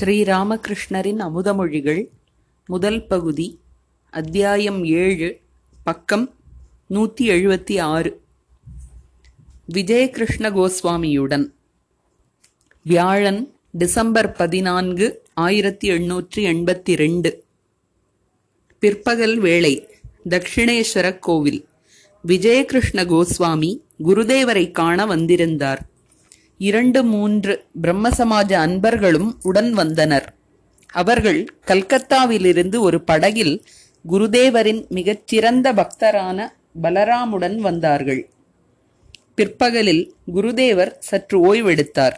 ஸ்ரீராமகிருஷ்ணரின் அமுதமொழிகள் முதல் பகுதி அத்தியாயம் ஏழு பக்கம் நூற்றி எழுபத்தி ஆறு விஜயகிருஷ்ண கோஸ்வாமியுடன். வியாழன் டிசம்பர் பதினான்கு ஆயிரத்தி எண்ணூற்றி எண்பத்தி ரெண்டு பிற்பகல் வேளை தக்ஷிணேஸ்வர கோவில். விஜயகிருஷ்ண கோஸ்வாமி குருதேவரை காண வந்திருந்தார். இரண்டு மூன்று பிரம்ம சமாஜ அன்பர்களும் உடன் வந்தனர். அவர்கள் கல்கத்தாவிலிருந்து ஒரு படகில் குருதேவரின் மிகச்சிறந்த பக்தரான பலராமுடன் வந்தார்கள். பிற்பகலில் குருதேவர் சற்று ஓய்வெடுத்தார்.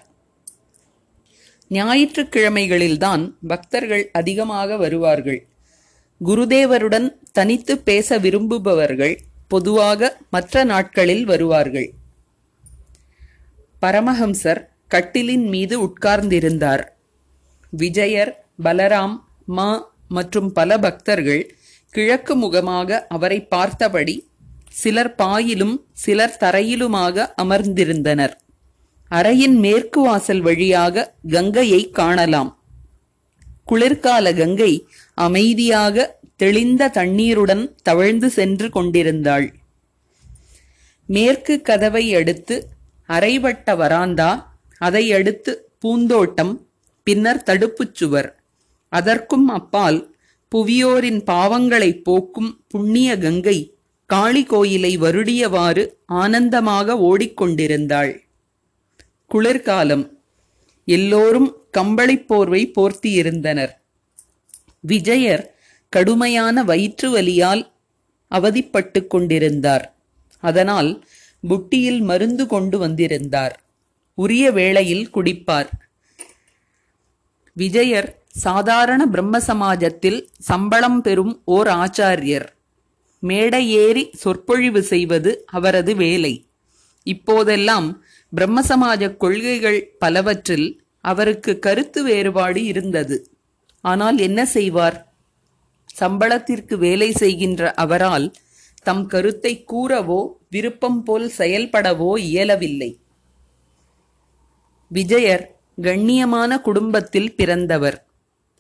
ஞாயிற்றுக்கிழமைகளில்தான் பக்தர்கள் அதிகமாக வருவார்கள். குருதேவருடன் தனித்து பேச விரும்புபவர்கள் பொதுவாக மற்ற நாட்களில் வருவார்கள். பரமஹம்சர் கட்டிலின் மீது உட்கார்ந்திருந்தார். விஜயர் பலராம் மா மற்றும் பல பக்தர்கள் கிழக்கு முகமாக அவரை பார்த்தபடி சிலர் பாயிலும் சிலர் தரையிலுமாக அமர்ந்திருந்தனர். அறையின் மேற்கு வாசல் வழியாக கங்கையை காணலாம். குளிர்கால கங்கை அமைதியாக தெளிந்த தண்ணீருடன் தவழ்ந்து சென்று கொண்டிருந்தாள். மேற்கு கதவை அடுத்து அரைவட்ட வராந்தா அதை அடுத்து பூந்தோட்டம் பின்னர் தடுப்புச் சுவர். அதற்கும் அப்பால் புவியோரின் பாவங்களை போக்கும் புண்ணிய கங்கை காளி கோயிலை வருடியவாறு ஆனந்தமாக ஓடிக்கொண்டிருந்தாள். குளிர்காலம். எல்லோரும் கம்பளிப் போர்வை போர்த்தியிருந்தனர். விஜயர் கடுமையான வயிற்று வலியால் அவதிப்பட்டு கொண்டிருந்தார். அதனால் புட்டியில் மருந்து கொண்டு வந்திருந்தார். உரிய வேளையில் குடிப்பார். விஜயர் சாதாரண பிரம்ம சமாஜத்தில் சம்பளம் பெறும் ஓர் ஆச்சாரியர். மேடை ஏறி சொற்பொழிவு செய்வது அவரது வேலை. இப்போதெல்லாம் பிரம்ம சமாஜ கொள்கைகள் பலவற்றில் அவருக்கு கருத்து வேறுபாடு இருந்தது. ஆனால் என்ன செய்வார்? சம்பளத்திற்கு வேலை செய்கின்ற அவரால் தம் கருத்தை கூறவோ விருப்பம் போல் செயல்படவோ இயலவில்லை. விஜயர் கண்ணியமான குடும்பத்தில் பிறந்தவர்.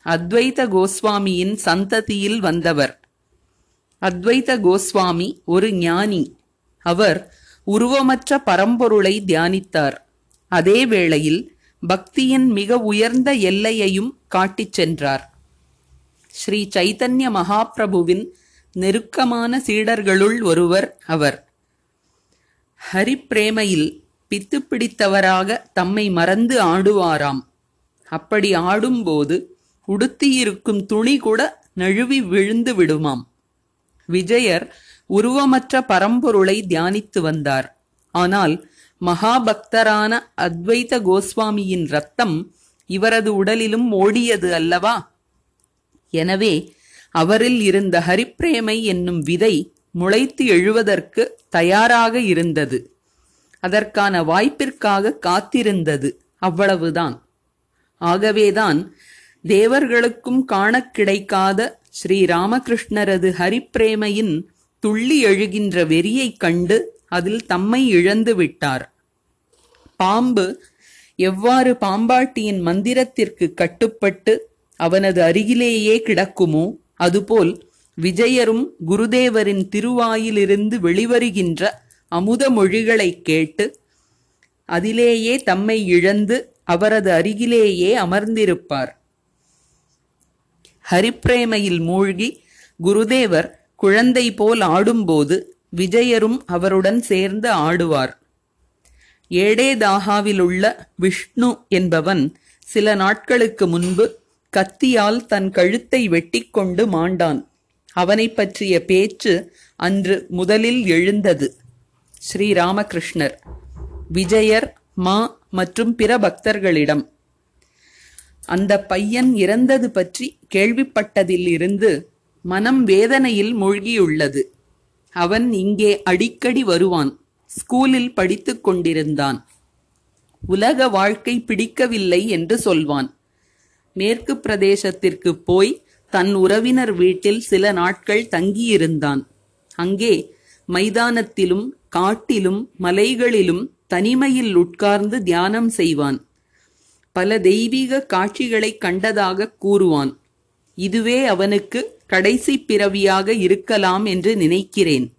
அத்வைத கோஸ்வாமியின் சந்ததியில் வந்தவர். அத்வைத கோஸ்வாமி ஒரு ஞானி. அவர் உருவமற்ற பரம்பொருளை தியானித்தார். அதே வேளையில் பக்தியின் மிக உயர்ந்த எல்லையையும் காட்டிச் சென்றார். ஸ்ரீ சைத்தன்ய மகாபிரபுவின் நெருக்கமான சீடர்களுள் ஒருவர் அவர். ஹரிப்பிரேமையில் பித்து பிடித்தவராக தம்மை மறந்து ஆடுவாராம். அப்படி ஆடும்போது உடுத்தியிருக்கும் துணி கூட நழுவி விழுந்து விடுமாம். விஜயர் உருவமற்ற பரம்பொருளை தியானித்து வந்தார். ஆனால் மகாபக்தரான அத்வைத கோஸ்வாமியின் ரத்தம் இவரது உடலிலும் ஓடியது அல்லவா? எனவே அவரில் இருந்த ஹரிப்பிரேமை என்னும் விதை முளைத்து எழுவதற்கு தயாராக இருந்தது. அதற்கான வாய்ப்பிற்காக காத்திருந்தது. அவ்வளவுதான். ஆகவேதான் தேவர்களுக்கும் காணக் கிடைக்காத ஸ்ரீ ராமகிருஷ்ணரது ஹரிப்பிரேமையின் துள்ளி எழுகின்ற வெறியைக் கண்டு அதில் தம்மை இழந்து விட்டார். பாம்பு எவ்வாறு பாம்பாட்டியின் மந்திரத்திற்கு கட்டுப்பட்டு அவனது அருகிலேயே கிடக்குமோ அதுபோல் விஜயரும் குருதேவரின் திருவாயிலிருந்து வெளிவருகின்ற அமுத மொழிகளை கேட்டு அதிலேயே தம்மை இழந்து அவரது அருகிலேயே அமர்ந்திருப்பார். ஹரிப்பிரேமையில் மூழ்கி குருதேவர் குழந்தை போல் ஆடும்போது விஜயரும் அவருடன் சேர்ந்து ஆடுவார். ஏடேதாகாவிலுள்ள விஷ்ணு என்பவன் சில நாட்களுக்கு முன்பு கத்தியால் தன் கழுத்தை வெட்டிக்கொண்டு மாண்டான். அவனை பற்றிய பேச்சு அன்று முதலில் எழுந்தது. ஸ்ரீராமகிருஷ்ணர் விஜயர் மா மற்றும் பிற பக்தர்களிடம். அந்த பையன் இறந்தது பற்றி கேள்விப்பட்டதிலிருந்து மனம் வேதனையில் மூழ்கியுள்ளது. அவன் இங்கே அடிக்கடி வருவான் ஸ்கூலில் படித்துக் கொண்டிருந்தான். உலக வாழ்க்கை பிடிக்கவில்லை என்று சொல்வான். மேற்கு பிரதேசத்திற்கு போய் தன் உறவினர் வீட்டில் சில நாட்கள் தங்கியிருந்தான். அங்கே மைதானத்திலும் காட்டிலும் மலைகளிலும் தனிமையில் உட்கார்ந்து தியானம் செய்வான். பல தெய்வீக காட்சிகளைக் கண்டதாகக் கூறுவான். இதுவே அவனுக்கு கடைசி பிறவியாக இருக்கலாம் என்று நினைக்கிறேன்.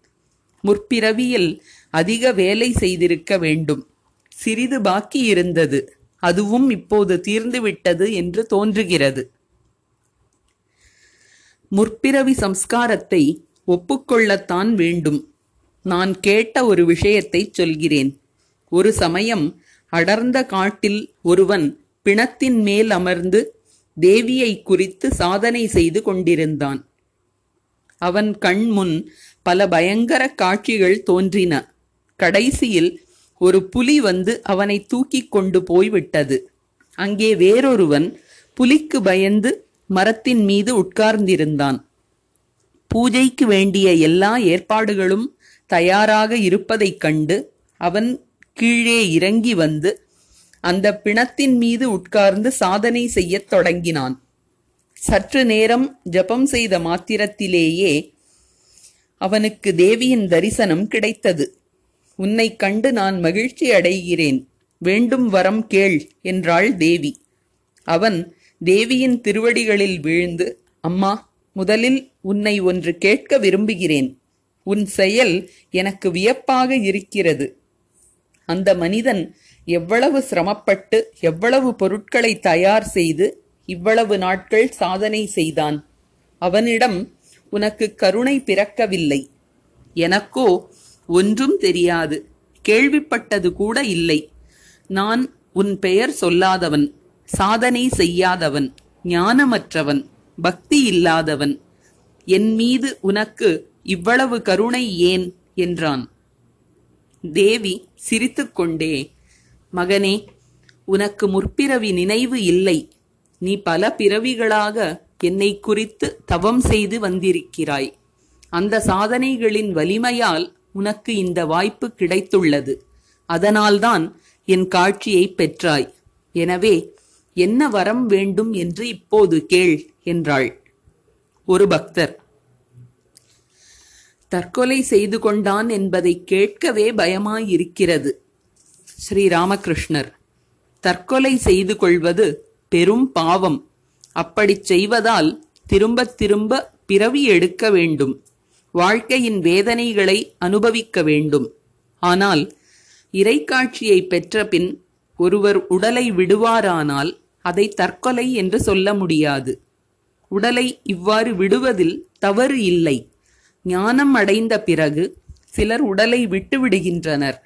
முற்பிறவியில் அதிக வேலை செய்திருக்க வேண்டும். சிறிது பாக்கி இருந்தது அதுவும் இப்போது தீர்ந்துவிட்டது என்று தோன்றுகிறது. முற்பிறவி சம்ஸ்காரத்தை ஒப்புக்கொள்ளத்தான் வேண்டும். நான் கேட்ட ஒரு விஷயத்தைச் சொல்கிறேன். ஒரு சமயம் அடர்ந்த காட்டில் ஒருவன் பிணத்தின் மேல் அமர்ந்து தேவியை குறித்து சாதனை செய்து கொண்டிருந்தான். அவன் கண் முன் பல பயங்கர காட்சிகள் தோன்றின. கடைசியில் ஒரு புலி வந்து அவனை தூக்கிக் கொண்டு போய்விட்டது. அங்கே வேறொருவன் புலிக்கு பயந்து மரத்தின் மீது உட்கார்ந்திருந்தான். பூஜைக்கு வேண்டிய எல்லா ஏற்பாடுகளும் தயாராக இருப்பதைக் கண்டு அவன் கீழே இறங்கி வந்து அந்த பிணத்தின் மீது உட்கார்ந்து சாதனை செய்யத் தொடங்கினான். சற்று நேரம் ஜபம் செய்த மாத்திரத்திலேயே அவனுக்கு தேவியின் தரிசனம் கிடைத்தது. உன்னை கண்டு நான் மகிழ்ச்சி அடைகிறேன். வேண்டும் வரம் கேள் என்றாள் தேவி. அவன் தேவியின் திருவடிகளில் வீழ்ந்து அம்மா முதலில் உன்னை ஒன்று கேட்க விரும்புகிறேன். உன் செயல் எனக்கு வியப்பாக இருக்கிறது. அந்த மனிதன் எவ்வளவு சிரமப்பட்டு எவ்வளவு பொருட்களை தயார் செய்து இவ்வளவு நாட்கள் சாதனை செய்தான். அவனிடம் உனக்கு கருணை பிறக்கவில்லை. எனக்கோ ஒன்றும் தெரியாது. கேள்விப்பட்டது கூட இல்லை. நான் உன் பெயர் சொல்லாதவன் சாதனை செய்யாதவன் ஞானமற்றவன் பக்தி இல்லாதவன். என் மீது உனக்கு இவ்வளவு கருணை ஏன்? என்றான். தேவி சிரித்துக்கொண்டே மகனே உனக்கு முற்பிறவி நினைவு இல்லை. நீ பல பிறவிகளாக என்னை குறித்து தவம் செய்து வந்திருக்கிறாய். அந்த சாதனைகளின் வலிமையால் உனக்கு இந்த வாய்ப்பு கிடைத்துள்ளது. அதனால்தான் என் காட்சியை பெற்றாய். எனவே என்ன வரம் வேண்டும் என்று இப்போது கேள் என்றாள். ஒரு பக்தர். தற்கொலை செய்து கொண்டான் என்பதை கேட்கவே பயமாயிருக்கிறது. ஸ்ரீ ராமகிருஷ்ணர். தற்கொலை செய்து கொள்வது பெரும் பாவம். அப்படிச் செய்வதால் திரும்பத் திரும்ப பிறவி எடுக்க வேண்டும். வாழ்க்கையின் வேதனைகளை அனுபவிக்க வேண்டும். ஆனால் இறைக்காட்சியை பெற்ற பின் ஒருவர் உடலை விடுவாரானால் அதை தற்கொலை என்று சொல்ல முடியாது. உடலை இவ்வாறு விடுவதில் தவறு இல்லை. ஞானம் அடைந்த பிறகு சிலர் உடலை விட்டு விடுகின்றனர்.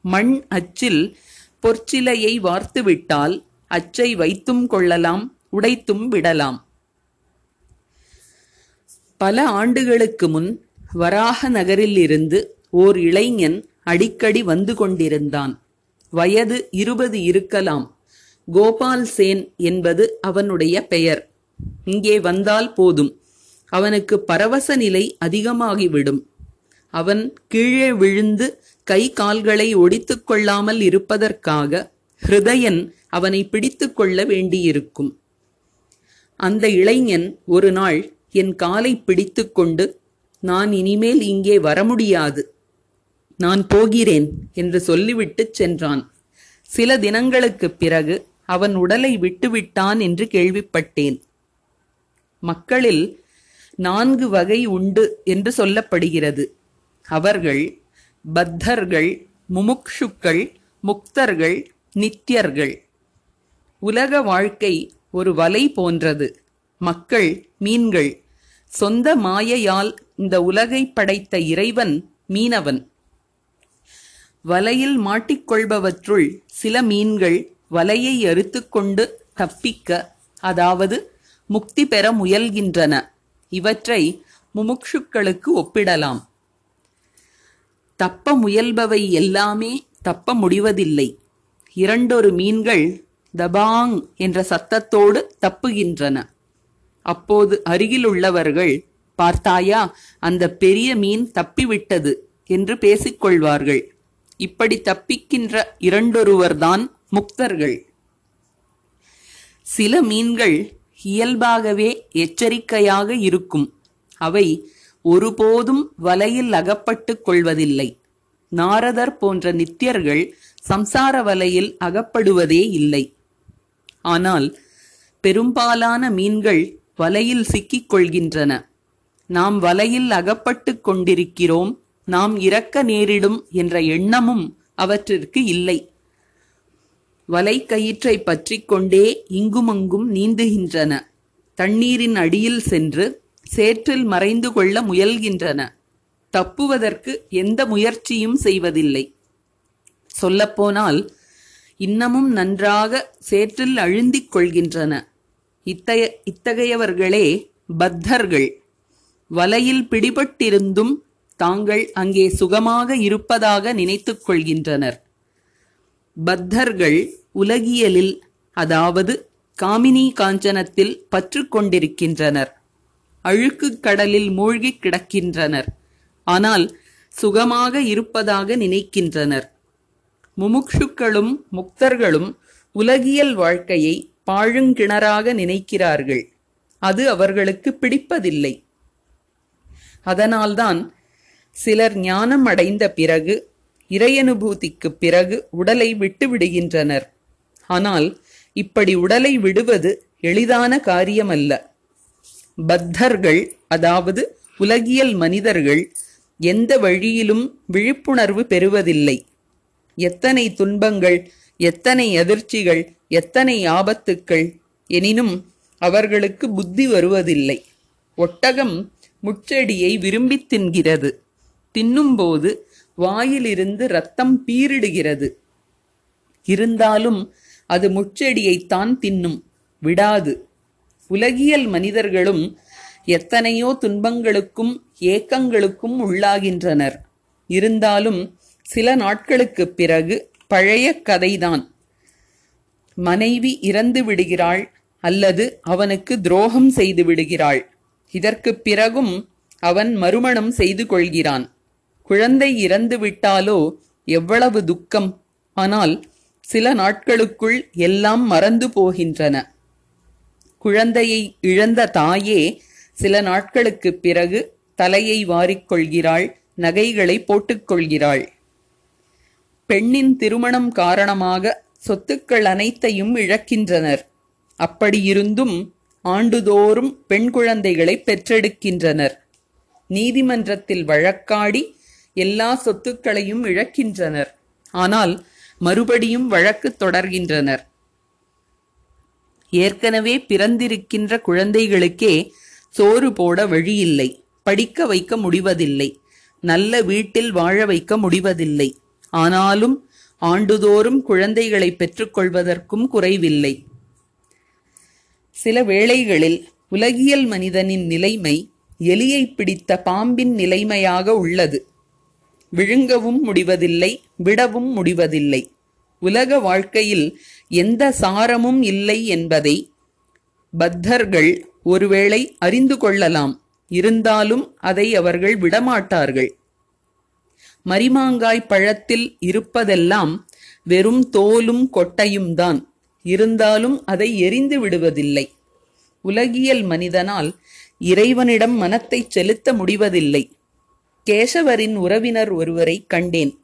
மண் அச்சில் பொற்சிலையை வார்த்துவிட்டால் அச்சை வைத்தும் கொள்ளலாம் உடைத்தும் விடலாம். பல ஆண்டுகளுக்கு முன் வராக நகரில் இருந்து ஓர் இளைஞன் அடிக்கடி வந்து கொண்டிருந்தான். வயது இருபது இருக்கலாம். கோபால் சேன் என்பது அவனுடைய பெயர். இங்கே வந்தால் போதும். அவனுக்கு பரவச நிலை அதிகமாகிவிடும். அவன் கீழே விழுந்து கை கால்களை ஒடித்துக் கொள்ளாமல் இருப்பதற்காக ஹிருதயன் அவனை பிடித்து கொள்ள வேண்டியிருக்கும். அந்த இளைஞன் ஒரு நாள் என் காலை பிடித்து கொண்டு நான் இனிமேல் இங்கே வர முடியாது நான் போகிறேன் என்று சொல்லிவிட்டுச் சென்றான். சில தினங்களுக்குப் பிறகு அவன் உடலை விட்டுவிட்டான் என்று கேள்விப்பட்டேன். மக்களில் நான்கு வகை உண்டு என்று சொல்லப்படுகிறது. அவர்கள் பத்தர்கள் முமுக்ஷுக்கள் முக்தர்கள் நித்தியர்கள். உலக வாழ்க்கை ஒரு வலை போன்றது. மக்கள் மீன்கள் சொந்த மாயையால் இந்த உலகை படைத்த இறைவன் மீனவன். வலையில் மாட்டிக்கொள்பவற்றுள் சில மீன்கள் வலையை அறுத்துக்கொண்டு தப்பிக்க அதாவது முக்தி பெற முயல்கின்றன. இவற்றை முமுக்ஷுக்களுக்கு ஒப்பிடலாம். தப்ப முயல்பவை எல்லாமே தப்ப முடிவதில்லை. இரண்டொரு மீன்கள் தபாங் என்ற சத்தத்தோடு தப்புகின்றன. அப்போது அருகிலுள்ளவர்கள் பார்த்தாயா அந்த பெரிய மீன் தப்பிவிட்டது என்று பேசிக்கொள்வார்கள். இப்படி தப்பிக்கின்ற இரண்டொருவர்தான் முக்தர்கள். சில மீன்கள் இயல்பாகவே எச்சரிக்கையாக இருக்கும். அவை ஒருபோதும் வலையில் அகப்பட்டுக் கொள்வதில்லை. நாரதர் போன்ற நித்தியர்கள் சம்சார வலையில் அகப்படுவதே இல்லை. ஆனால் பெரும்பாலான மீன்கள் வலையில் சிக்கிக் கொள்கின்றன நாம் வலையில் அகப்பட்டு கொண்டிருக்கிறோம். நாம் இறக்க நேரிடும் என்ற எண்ணமும் அவற்றிற்கு இல்லை. வலை கயிற்றை பற்றிக் கொண்டே இங்குமங்கும் நீந்துகின்றன. தண்ணீரின் அடியில் சென்று சேற்றில் மறைந்து கொள்ள முயல்கின்றன. தப்புவதற்கு எந்த முயற்சியும் செய்வதில்லை. சொல்லப்போனால் இன்னமும் நன்றாக சேற்றில் அழுந்திக் கொள்கின்றன. இத்தகைய இத்தகையவர்களே பத்தர்கள். வலையில் பிடிபட்டிருந்தும் தாங்கள் அங்கே சுகமாக இருப்பதாக நினைத்துக் கொள்கின்றனர். பத்தர்கள் உலகியலில் அதாவது காமினி காஞ்சனத்தில் பற்று கொண்டிருக்கின்றனர். அழுக்குக் கடலில் மூழ்கிக் கிடக்கின்றனர். ஆனால் சுகமாக இருப்பதாக நினைக்கின்றனர். முமுக்ஷுக்களும் முக்தர்களும் உலகியல் வாழ்க்கையை பாழுங்கிணறாக நினைக்கிறார்கள். அது அவர்களுக்கு பிடிப்பதில்லை. அதனால்தான் சிலர் ஞானம் அடைந்த பிறகு இறையனுபூதிக்குப் பிறகு உடலை விட்டு விடுகின்றனர். ஆனால் இப்படி உடலை விடுவது எளிதான காரியமல்ல. பத்தர்கள் அதாவது உலகியல் மனிதர்கள் எந்த வழியிலும் விழிப்புணர்வு பெறுவதில்லை. எத்தனை துன்பங்கள் எத்தனை அதிர்ச்சிகள் எத்தனை ஆபத்துக்கள்? எனினும் அவர்களுக்கு புத்தி வருவதில்லை. ஒட்டகம் முச்செடியை விரும்பித் தின்கிறது. தின்னும்போது வாயிலிருந்து ரத்தம் பீரிடுகிறது. இருந்தாலும் அது முச்செடியைத்தான் தின்னும். விடாது. உலகியல் மனிதர்களும் எத்தனையோ துன்பங்களுக்கும் ஏக்கங்களுக்கும் உள்ளாகின்றனர். இருந்தாலும் சில நாட்களுக்குப் பிறகு பழைய கதைதான். மனைவி இறந்து விடுகிறாள் அல்லது அவனுக்கு துரோகம் செய்து விடுகிறாள். இதற்குப் பிறகும் அவன் மறுமணம் செய்து கொள்கிறான். குழந்தை இறந்து விட்டாலோ எவ்வளவு துக்கம். ஆனால் சில நாட்களுக்குள் எல்லாம் மறந்து போகின்றன. குழந்தையை இழந்த தாயே சில நாட்களுக்குப் பிறகு தலையை வாரிக்கொள்கிறாள் நகைகளை போட்டுக்கொள்கிறாள் பெண்ணின் திருமணம் காரணமாக சொத்துக்கள் அனைத்தையும் இழக்கின்றனர். அப்படியிருந்தும் ஆண்டுதோறும் பெண் குழந்தைகளை பெற்றெடுக்கின்றனர். நீதிமன்றத்தில் வழக்காடி எல்லா சொத்துக்களையும் இழக்கின்றனர். ஆனால் மறுபடியும் வழக்கு தொடர்கின்றனர். ஏற்கனவே பிறந்திருக்கின்ற குழந்தைகளுக்கே சோறு போட வழியில்லை. படிக்க வைக்க முடிவதில்லை. நல்ல வீட்டில் வாழ வைக்க முடிவதில்லை. ஆனாலும் ஆண்டுதோறும் குழந்தைகளை பெற்றுக்கொள்வதற்கும் குறைவில்லை. சில வேளைகளில் உலகியல் மனிதனின் நிலைமை எலியை பிடித்த பாம்பின் நிலைமையாக உள்ளது. விழுங்கவும் முடிவதில்லை விடவும் முடிவதில்லை. உலக வாழ்க்கையில் எந்த சாரமும் இல்லை என்பதை பத்தர்கள் ஒருவேளை அறிந்து கொள்ளலாம். இருந்தாலும் அதை அவர்கள் விடமாட்டார்கள். மரிமாங்காய் பழத்தில் இருப்பதெல்லாம் வெறும் தோலும் கொட்டையும் தான். இருந்தாலும் அதை எரிந்து விடுவதில்லை. உலகியல் மனிதனால் இறைவனிடம் மனத்தை செலுத்த முடிவதில்லை. கேசவரின் உறவினர் ஒருவரை கண்டேன்.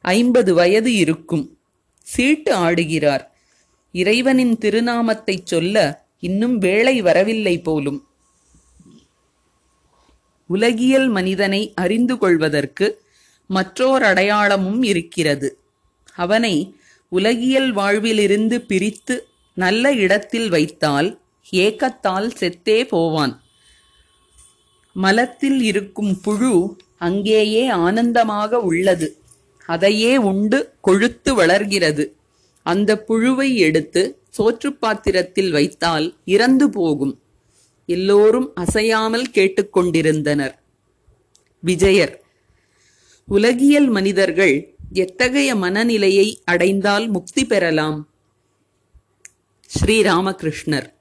ஐம்பது வயது இருக்கும். சீட்டு ஆடுகிறார். இறைவனின் திருநாமத்தைச் சொல்ல இன்னும் வேளை வரவில்லை போலும். உலகியல் மனிதனை அறிந்து கொள்வதற்கு மற்றோர் அடையாளமும் இருக்கிறது. அவனை உலகியல் வாழ்விலிருந்து பிரித்து நல்ல இடத்தில் வைத்தால் ஏக்கத்தால் செத்தே போவான். மலத்தில் இருக்கும் புழு அங்கேயே ஆனந்தமாக உள்ளது. அதையே உண்டு கொழுத்து வளர்கிறது. அந்த புழுவை எடுத்து சோற்று பாத்திரத்தில் வைத்தால் இறந்து போகும். எல்லோரும் அசையாமல் கேட்டுக்கொண்டிருந்தனர் விஜயர் உலகியல் மனிதர்கள் எத்தகைய மனநிலையை அடைந்தால் முக்தி பெறலாம்? ஸ்ரீராமகிருஷ்ணர்.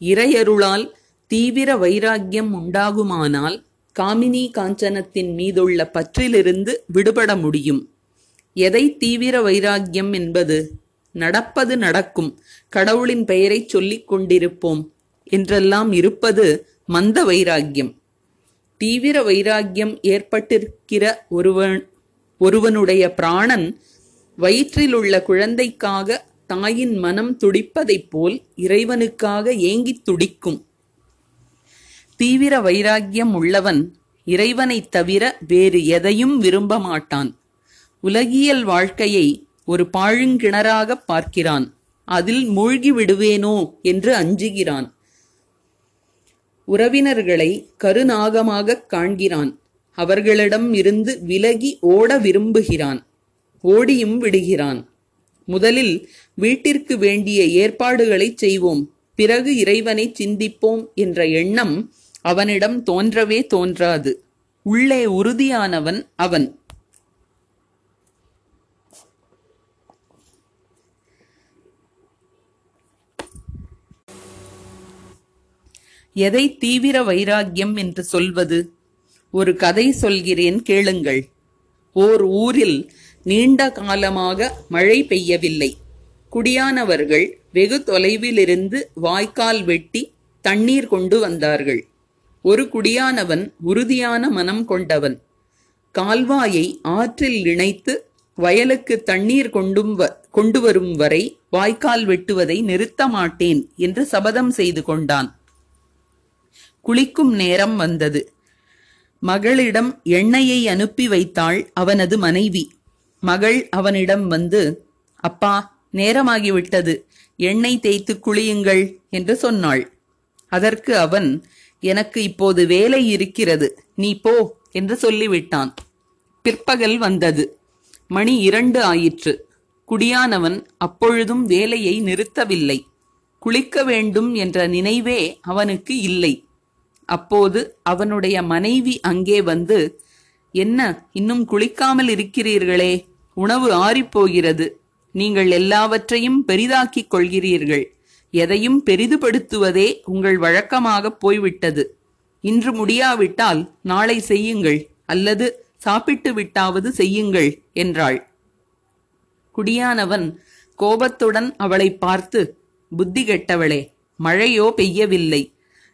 இறையருளால் தீவிர வைராக்கியம் உண்டாகுமானால் காமினி காஞ்சனத்தின் மீதுள்ள பற்றிலிருந்து விடுபட முடியும். எதை தீவிர வைராக்கியம் என்பது? நடப்பது நடக்கும். கடவுளின் பெயரைச் சொல்லிக் கொண்டிருப்போம். என்றெல்லாம் இருப்பது மந்த வைராக்கியம். தீவிர வைராக்கியம் ஏற்பட்டிருக்கிற ஒருவன் ஒருவனுடைய பிராணன் வயிற்றிலுள்ள குழந்தைக்காக தாயின் மனம் துடிப்பதைப் போல் இறைவனுக்காக ஏங்கித் துடிக்கும். தீவிர வைராக்கியம் உள்ளவன் இறைவனைத் தவிர வேறு எதையும் விரும்ப மாட்டான். உலகியல் வாழ்க்கையை ஒரு பாழுங்கிணறாகப் பார்க்கிறான். அதில் மூழ்கி விடுவேனோ என்று அஞ்சுகிறான். உறவினர்களை கருநாகமாகக் காண்கிறான். அவர்களிடம் இருந்து விலகி ஓட விரும்புகிறான். ஓடியும் விடுகிறான். முதலில் வீட்டிற்கு வேண்டிய ஏற்பாடுகளைச் செய்வோம். பிறகு இறைவனை சிந்திப்போம் என்ற எண்ணம் அவனிடம் தோன்றவே தோன்றாது. உள்ளே உறுதியானவன் அவன். எதை தீவிர வைராக்கியம் என்று சொல்வது? ஒரு கதை சொல்கிறேன் கேளுங்கள். ஓர் ஊரில் நீண்ட காலமாக மழை பெய்யவில்லை. குடியானவர்கள் வெகு தொலைவிலிருந்து வாய்க்கால் வெட்டி தண்ணீர் கொண்டு வந்தார்கள். ஒரு குடியானவன் உறுதியான மனம் கொண்டவன். கால்வாயை ஆற்றில் இணைத்து வயலுக்கு தண்ணீர் கொண்டும் வ- கொண்டு வரும் வரை வாய்க்கால் வெட்டுவதை நிறுத்த மாட்டேன் என்று சபதம் செய்து கொண்டான். குளிக்கும் நேரம் வந்தது. மகளிடம் எண்ணெயை அனுப்பி வைத்தாள் அவனது மனைவி. மகள் அவனிடம் வந்து அப்பா நேரமாகிவிட்டது. எண்ணெய் தேய்த்து குளியுங்கள் என்று சொன்னாள். அதற்கு அவன் எனக்கு இப்போது வேலை இருக்கிறது. நீ போ என்று சொல்லிவிட்டான். பிற்பகல் வந்தது. மணி இரண்டு ஆயிற்று. குடியானவன் அப்பொழுதும் வேலையை நிறுத்தவில்லை. குளிக்க வேண்டும் என்ற நினைவே அவனுக்கு இல்லை. அப்போது அவனுடைய மனைவி அங்கே வந்து என்ன இன்னும் குளிக்காமல் இருக்கிறீர்களே? உணவு ஆறிப்போகிறது. நீங்கள் எல்லாவற்றையும் பெரிதாக்கிக் கொள்கிறீர்கள். எதையும் பெரிதுபடுத்துவதே உங்கள் வழக்கமாகப் போய்விட்டது. இன்று முடியாவிட்டால் நாளை செய்யுங்கள் அல்லது சாப்பிட்டு விட்டாவது செய்யுங்கள் என்றாள். குடியானவன் கோபத்துடன் அவளை பார்த்து புத்தி கெட்டவளே மழையோ பெய்யவில்லை.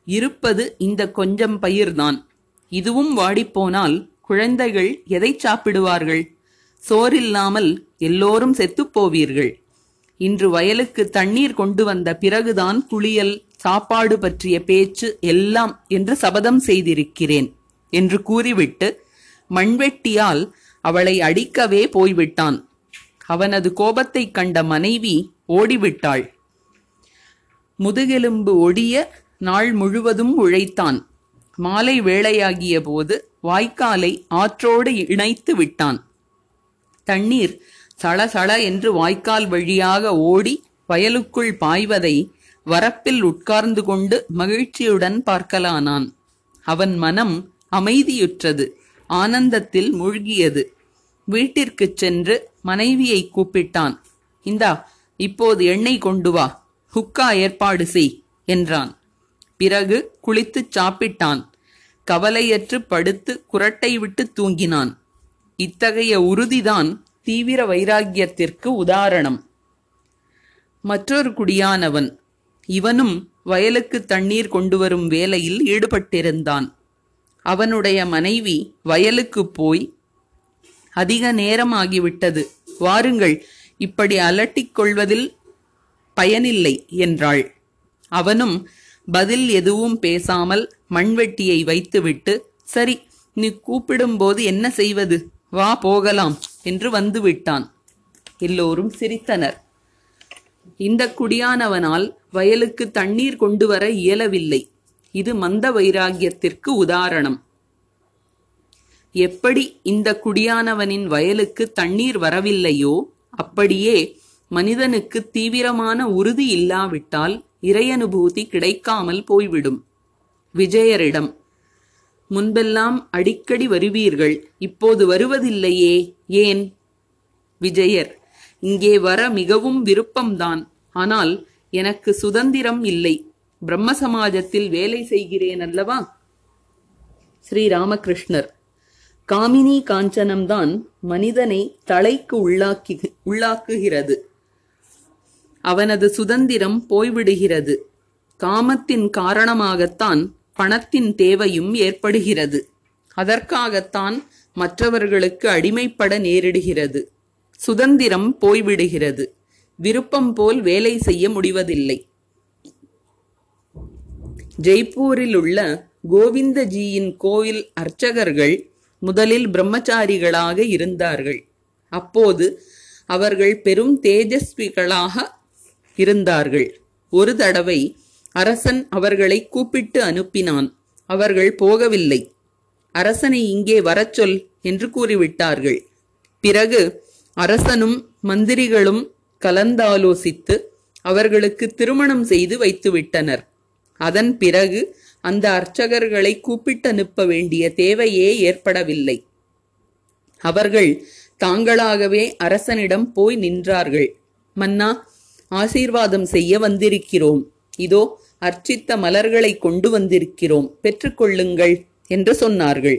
இருப்பது இந்த கொஞ்சம் பயிர்தான். இதுவும் வாடிப்போனால் குழந்தைகள் எதை சாப்பிடுவார்கள்? சோறில்லாமல் எல்லோரும் செத்துப்போவீர்கள் இன்று வயலுக்கு தண்ணீர் கொண்டு வந்த பிறகுதான் குளியல் சாப்பாடு பற்றிய பேச்சு எல்லாம் என்று சபதம் செய்திருக்கிறேன் என்று கூறிவிட்டு மண்வெட்டியால் அவளை அடிக்கவே போய்விட்டான். அவனது கோபத்தைக் கண்ட மனைவி ஓடிவிட்டாள். முதுகெலும்பு ஒடிய நாள் முழுவதும் உழைத்தான். மாலை வேளையாகிய போது வாய்க்காலை ஆற்றோடு இணைத்து விட்டான். தண்ணீர் சளசள என்று வாய்க்கால் வழியாக ஓடி வயலுக்குள் பாய்வதை வரப்பில் உட்கார்ந்து கொண்டு மகிழ்ச்சியுடன் பார்க்கலானான். அவன் மனம் அமைதியுற்றது ஆனந்தத்தில் மூழ்கியது. வீட்டிற்குச் சென்று மனைவியை கூப்பிட்டான். இந்தா இப்போது எண்ணெய் கொண்டு வா ஹுக்கா ஏற்பாடு செய் என்றான். பிறகு குளித்துச் சாப்பிட்டான். கவலையற்று படுத்து குரட்டை விட்டு தூங்கினான். இத்தகைய உறுதிதான் தீவிர வைராக்கியத்திற்கு உதாரணம். மற்றொரு குடியானவன் இவனும் வயலுக்கு தண்ணீர் கொண்டு வரும் வேலையில் ஈடுபட்டிருந்தான். அவனுடைய மனைவி வயலுக்குப் போய் அதிக நேரமாகிவிட்டது வாருங்கள் இப்படி அலட்டிக் கொள்வதில் பயனில்லை என்றாள். அவனும் பதில் எதுவும் பேசாமல் மண்வெட்டியை வைத்துவிட்டு சரி நீ கூப்பிடும்போது என்ன செய்வது? வா போகலாம் என்று வந்து விட்டான் எல்லோரும் சிரித்தனர். இந்த குடியானவனால் வயலுக்கு தண்ணீர் கொண்டு வர இயலவில்லை. இது மந்த வைராகியத்திற்கு உதாரணம். எப்படி இந்த குடியானவனின் வயலுக்கு தண்ணீர் வரவில்லையோ அப்படியே மனிதனுக்கு தீவிரமான உறுதி இல்லாவிட்டால் இறையனுபூதி கிடைக்காமல் போய்விடும். விஜயரிடம் முன்பெல்லாம் அடிக்கடி வருவீர்கள் இப்போது வருவதில்லையே ஏன்? விஜயர் இங்கே வர மிகவும் விருப்பம்தான் ஆனால் எனக்கு சுதந்திரம் இல்லை. பிரம்ம சமாஜத்தில் வேலை செய்கிறேன் அல்லவா? ஸ்ரீ ராமகிருஷ்ணர் காமினி காஞ்சனம்தான் மனிதனை தலைக்கு உள்ளாக்கி உள்ளாக்குகிறது. அவனது சுதந்திரம் போய்விடுகிறது. காமத்தின் காரணமாகத்தான் பணத்தின் தேவையும் ஏற்படுகிறது. அதற்காகத்தான் மற்றவர்களுக்கு அடிமைப்பட நேரிடுகிறது. சுதந்திரம் போய்விடுகிறது. விருப்பம் போல் வேலை செய்ய முடிவதில்லை. ஜெய்ப்பூரில் உள்ள கோவிந்தஜியின் கோயில் அர்ச்சகர்கள் முதலில் பிரம்மச்சாரிகளாக இருந்தார்கள். அப்போது அவர்கள் பெரும் தேஜஸ்விகளாக இருந்தார்கள். ஒரு தடவை அரசன் அவர்களை கூப்பிட்டு அனுப்பினான். அவர்கள் போகவில்லை. அரசனை இங்கே வரச் சொல் என்று கூறிவிட்டார்கள். பிறகு அரசனும் மந்திரிகளும் கலந்தாலோசித்து அவர்களுக்கு திருமணம் செய்து வைத்துவிட்டனர். அதன் பிறகு அந்த அர்ச்சகர்களை கூப்பிட்டு அனுப்ப வேண்டிய தேவையே ஏற்படவில்லை. அவர்கள் தாங்களாகவே அரசனிடம் போய் நின்றார்கள். மன்னா ஆசீர்வாதம் செய்ய வந்திருக்கிறோம். இதோ அர்ச்சித்த மலர்களை கொண்டு வந்திருக்கிறோம். பெற்றுக்கொள்ளுங்கள் என்று சொன்னார்கள்.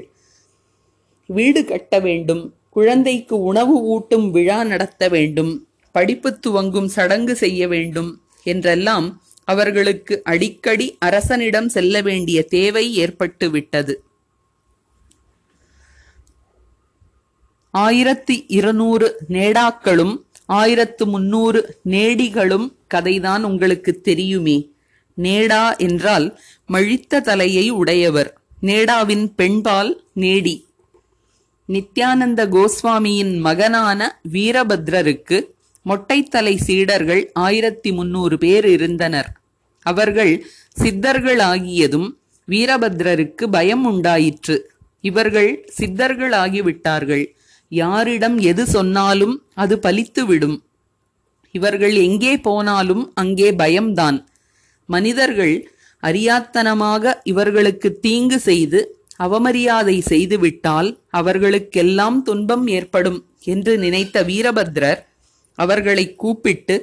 வீடு கட்ட வேண்டும். குழந்தைக்கு உணவு ஊட்டும் விழா நடத்த வேண்டும். படிப்பு துவங்கும் சடங்கு செய்ய வேண்டும் என்றெல்லாம் அவர்களுக்கு அடிக்கடி அரசனிடம் செல்ல வேண்டிய தேவை ஏற்பட்டு விட்டது ஆயிரத்தி இருநூறு நேடாக்களும் ஆயிரத்து முன்னூறு நேடிகளும் கதைதான் உங்களுக்கு தெரியுமே. நேடா என்றால் மழித்த தலையை உடையவர். நேடாவின் பெண்பால் நேடி. நித்யானந்த கோஸ்வாமியின் மகனான வீரபத்ரருக்கு மொட்டைத்தலை சீடர்கள் ஆயிரத்தி முன்னூறு பேர் இருந்தனர். அவர்கள் சித்தர்களாகியதும் வீரபத்ரருக்கு பயம் உண்டாயிற்று. இவர்கள் சித்தர்களாகிவிட்டார்கள். யாரிடம் எது சொன்னாலும் அது பலித்துவிடும். இவர்கள் எங்கே போனாலும் அங்கே பயம்தான். மனிதர்கள் அறியாத்தனமாக இவர்களுக்கு தீங்கு செய்து அவமரியாதை செய்துவிட்டால் அவர்களுக்கெல்லாம் துன்பம் ஏற்படும் என்று நினைத்த வீரபத்ரர் அவர்களை கூப்பிட்டு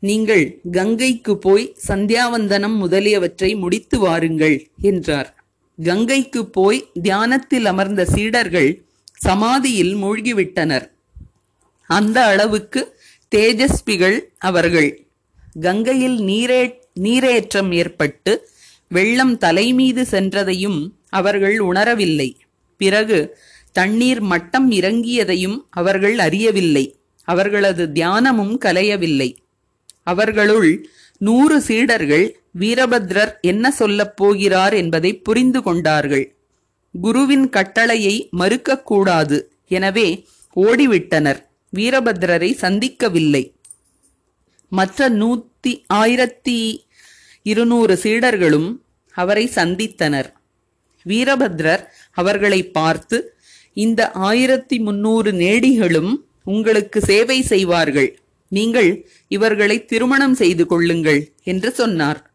நீங்கள் கங்கைக்கு போய் சந்தியாவந்தனம் முதலியவற்றை முடித்து வாருங்கள் என்றார். கங்கைக்கு போய் தியானத்தில் அமர்ந்த சீடர்கள் சமாதியில் மூழ்கிவிட்டனர். அந்த அளவுக்கு தேஜஸ்விகள் அவர்கள். கங்கையில் நீரே நீரேற்றம் ஏற்பட்டு வெள்ளம் தலைமீது சென்றதையும் அவர்கள் உணரவில்லை. பிறகு தண்ணீர் மட்டம் இறங்கியதையும் அவர்கள் அறியவில்லை. அவர்களது தியானமும் கலையவில்லை. அவர்களுள் நூறு சீடர்கள் வீரபத்ரர் என்ன சொல்லப் போகிறார் என்பதை புரிந்து கொண்டார்கள். குருவின் கட்டளையை மறுக்கக்கூடாது. எனவே ஓடிவிட்டனர். வீரபத்ரரை சந்திக்கவில்லை. மற்ற நூத்தி ஆயிரத்தி இருநூறு சீடர்களும் அவரை சந்தித்தனர். வீரபத்ரர் அவர்களை பார்த்து இந்த ஆயிரத்தி முன்னூறு நேடிகளும் உங்களுக்கு சேவை செய்வார்கள். நீங்கள் இவர்களை திருமணம் செய்து கொள்ளுங்கள் என்று சொன்னார்.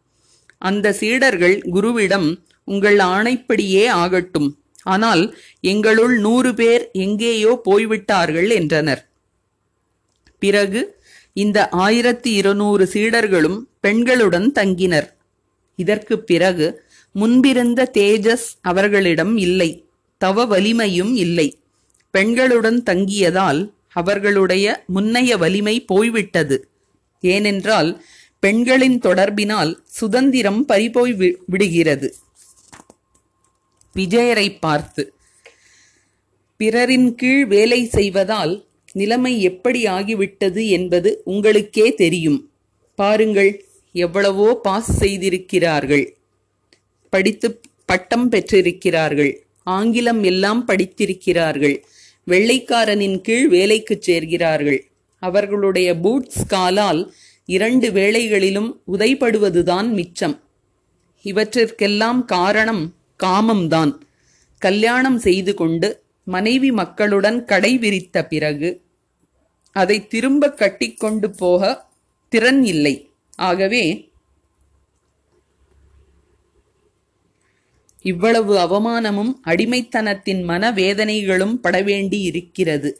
அந்த சீடர்கள் குருவிடம் உங்கள் ஆணைப்படியே ஆகட்டும். ஆனால் எங்களுள் நூறு பேர் எங்கேயோ போய்விட்டார்கள் என்றனர். பிறகு இந்த ஆயிரத்தி இருநூறு சீடர்களும் பெண்களுடன் தங்கினர். இதற்கு பிறகு முன்பிருந்த தேஜஸ் அவர்களிடம் இல்லை தவ வலிமையும் இல்லை. பெண்களுடன் தங்கியதால் அவர்களுடைய முன்னைய வலிமை போய்விட்டது. ஏனென்றால் பெண்களின் தொடர்பினால் சுதந்திரம் பறிபோய் வி- விடுகிறது. விஜயரை பார்த்து பிறரின் கீழ் வேலை செய்வதால் நிலைமை எப்படி ஆகிவிட்டது என்பது உங்களுக்கே தெரியும். பாருங்கள் எவ்வளவோ பாஸ் செய்திருக்கிறார்கள். படித்து பட்டம் பெற்றிருக்கிறார்கள். ஆங்கிலம் எல்லாம் படித்திருக்கிறார்கள். வெள்ளைக்காரனின் கீழ் வேலைக்கு சேர்கிறார்கள். அவர்களுடைய பூட்ஸ் காலால் இரண்டு வேளைகளிலும் உதைபடுவதுதான் மிச்சம். இவற்றிற்கெல்லாம் காரணம் காமம்தான். கல்யாணம் செய்து கொண்டு மனைவி மக்களுடன் கடை விரித்த பிறகு அதை திரும்ப கட்டிக்கொண்டு போக திறன் இல்லை. ஆகவே இவ்வளவு அவமானமும் அடிமைத்தனத்தின் மனவேதனைகளும் படவேண்டி இருக்கிறது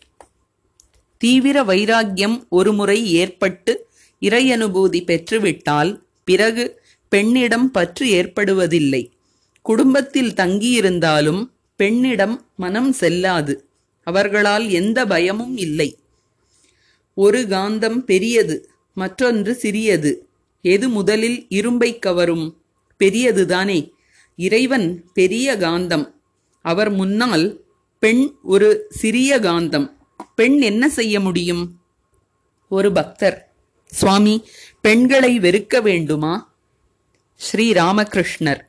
தீவிர வைராக்கியம் ஒருமுறை ஏற்பட்டு இறையனுபூதி பெற்றுவிட்டால் பிறகு பெண்ணிடம் பற்று ஏற்படுவதில்லை. குடும்பத்தில் தங்கியிருந்தாலும் பெண்ணிடம் மனம் செல்லாது. அவர்களால் எந்த பயமும் இல்லை. ஒரு காந்தம் பெரியது மற்றொன்று சிறியது. எது முதலில் இரும்பை கவரும்? பெரியதுதானே. இறைவன் பெரிய காந்தம். அவர் முன்னால் பெண் ஒரு சிறிய காந்தம். பெண் என்ன செய்ய முடியும்? ஒரு பக்தர். சுவாமி பெண்களை வெறுக்க வேண்டுமா? ஸ்ரீ ராமகிருஷ்ணர்.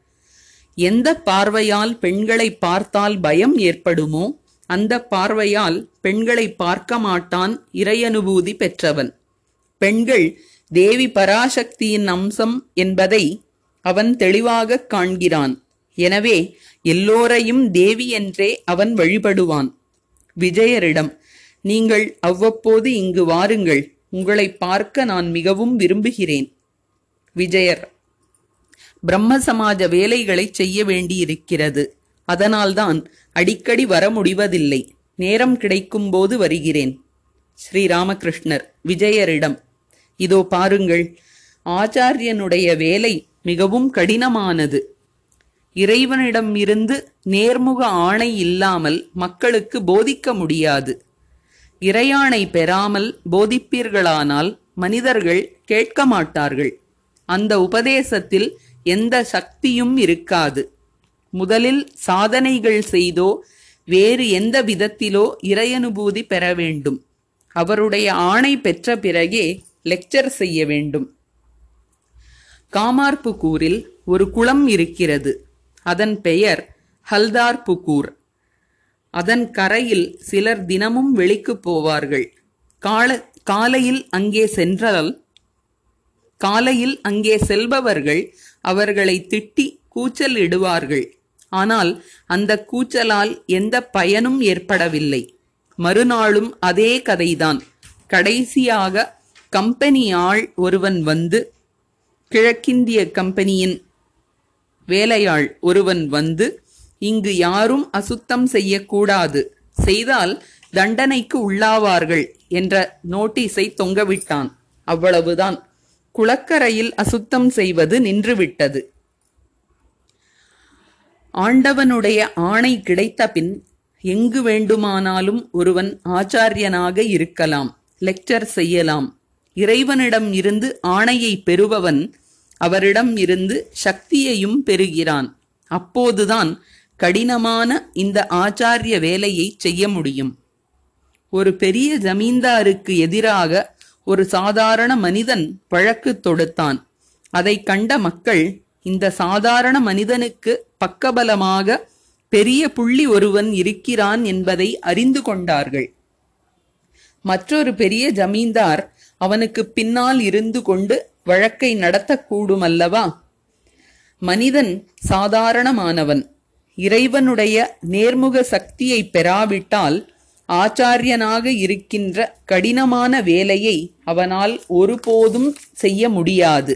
எந்த பார்வையால் பெண்களை பார்த்தால் பயம் ஏற்படுமோ அந்த பார்வையால் பெண்களை பார்க்க மாட்டான் இறையனுபூதி பெற்றவன். பெண்கள் தேவி பராசக்தியின் அம்சம் என்பதை அவன் தெளிவாகக் காண்கிறான். எனவே எல்லோரையும் தேவி என்றே அவன் வழிபடுவான். விஜயரிடம் நீங்கள் அவ்வப்போது இங்கு வாருங்கள். உங்களை பார்க்க நான் மிகவும் விரும்புகிறேன். விஜயர் பிரம்ம சமாஜ வேலைகளை செய்ய வேண்டியிருக்கிறது. அதனால்தான் அடிக்கடி வர முடிவதில்லை. நேரம் கிடைக்கும்போது வருகிறேன். ஸ்ரீராமகிருஷ்ணர் விஜயரிடம். இதோ பாருங்கள் ஆச்சாரியனுடைய வேலை மிகவும் கடினமானது. இறைவனிடம் இருந்து நேர்முக ஆணை இல்லாமல் மக்களுக்கு போதிக்க முடியாது. இறையாணை பெறாமல் போதிப்பீர்களானால் மனிதர்கள் கேட்க மாட்டார்கள். அந்த உபதேசத்தில் எந்த சக்தியும் இருக்காது. முதலில் சாதனைகள் செய்தோ வேறு எந்த விதத்திலோ இறையனுபூதி பெற வேண்டும். அவருடைய ஆணை பெற்ற பிறகே லெக்சர் செய்ய வேண்டும். காமார்புக்கூரில் ஒரு குளம் இருக்கிறது. அதன் பெயர் ஹல்தார்புகூர். அதன் கரையில் சிலர் தினமும் வெளிக்கு போவார்கள். கால காலையில் அங்கே சென்றால் காலையில் அங்கே செல்பவர்கள் அவர்களை திட்டி கூச்சல் இடுவார்கள். ஆனால் அந்த கூச்சலால் எந்த பயனும் ஏற்படவில்லை. மறுநாளும் அதே கதைதான். கடைசியாக கம்பெனி ஆள் ஒருவன் வந்து கிழக்கிந்திய கம்பெனியின் வேலையாள் ஒருவன் வந்து இங்கு யாரும் அசுத்தம் செய்யக்கூடாது செய்தால் தண்டனைக்கு உள்ளாவார்கள் என்ற நோட்டீஸை தொங்கவிட்டான். அவ்வளவுதான். குளக்கரையில் அசுத்தம் செய்வது நின்றுவிட்டது. ஆண்டவனுடைய ஆணை கிடைத்த பின் எங்கு வேண்டுமானாலும் ஒருவன் ஆச்சாரியனாக இருக்கலாம் லெக்சர் செய்யலாம். இறைவனிடம் இருந்து ஆணையை பெறுபவன் அவரிடம் இருந்து சக்தியையும் பெறுகிறான். அப்போதுதான் கடினமான இந்த ஆச்சாரிய வேலையை செய்ய முடியும். ஒரு பெரிய ஜமீன்தாருக்கு எதிராக ஒரு சாதாரண மனிதன் வழக்கு தொடுத்தான். அதை கண்ட மக்கள் இந்த சாதாரண மனிதனுக்கு பக்கபலமாக பெரிய புள்ளி ஒருவன் இருக்கிறான் என்பதை அறிந்து கொண்டார்கள். மற்றொரு பெரிய ஜமீன்தார் அவனுக்கு பின்னால் இருந்து கொண்டு வழக்கை நடத்தக்கூடும் அல்லவா மனிதன் சாதாரணமானவன். இறைவனுடைய நேர்முக சக்தியை பெறாவிட்டால் ஆச்சாரியனாக இருக்கின்ற கடினமான வேலையை அவனால் ஒருபோதும் செய்ய முடியாது.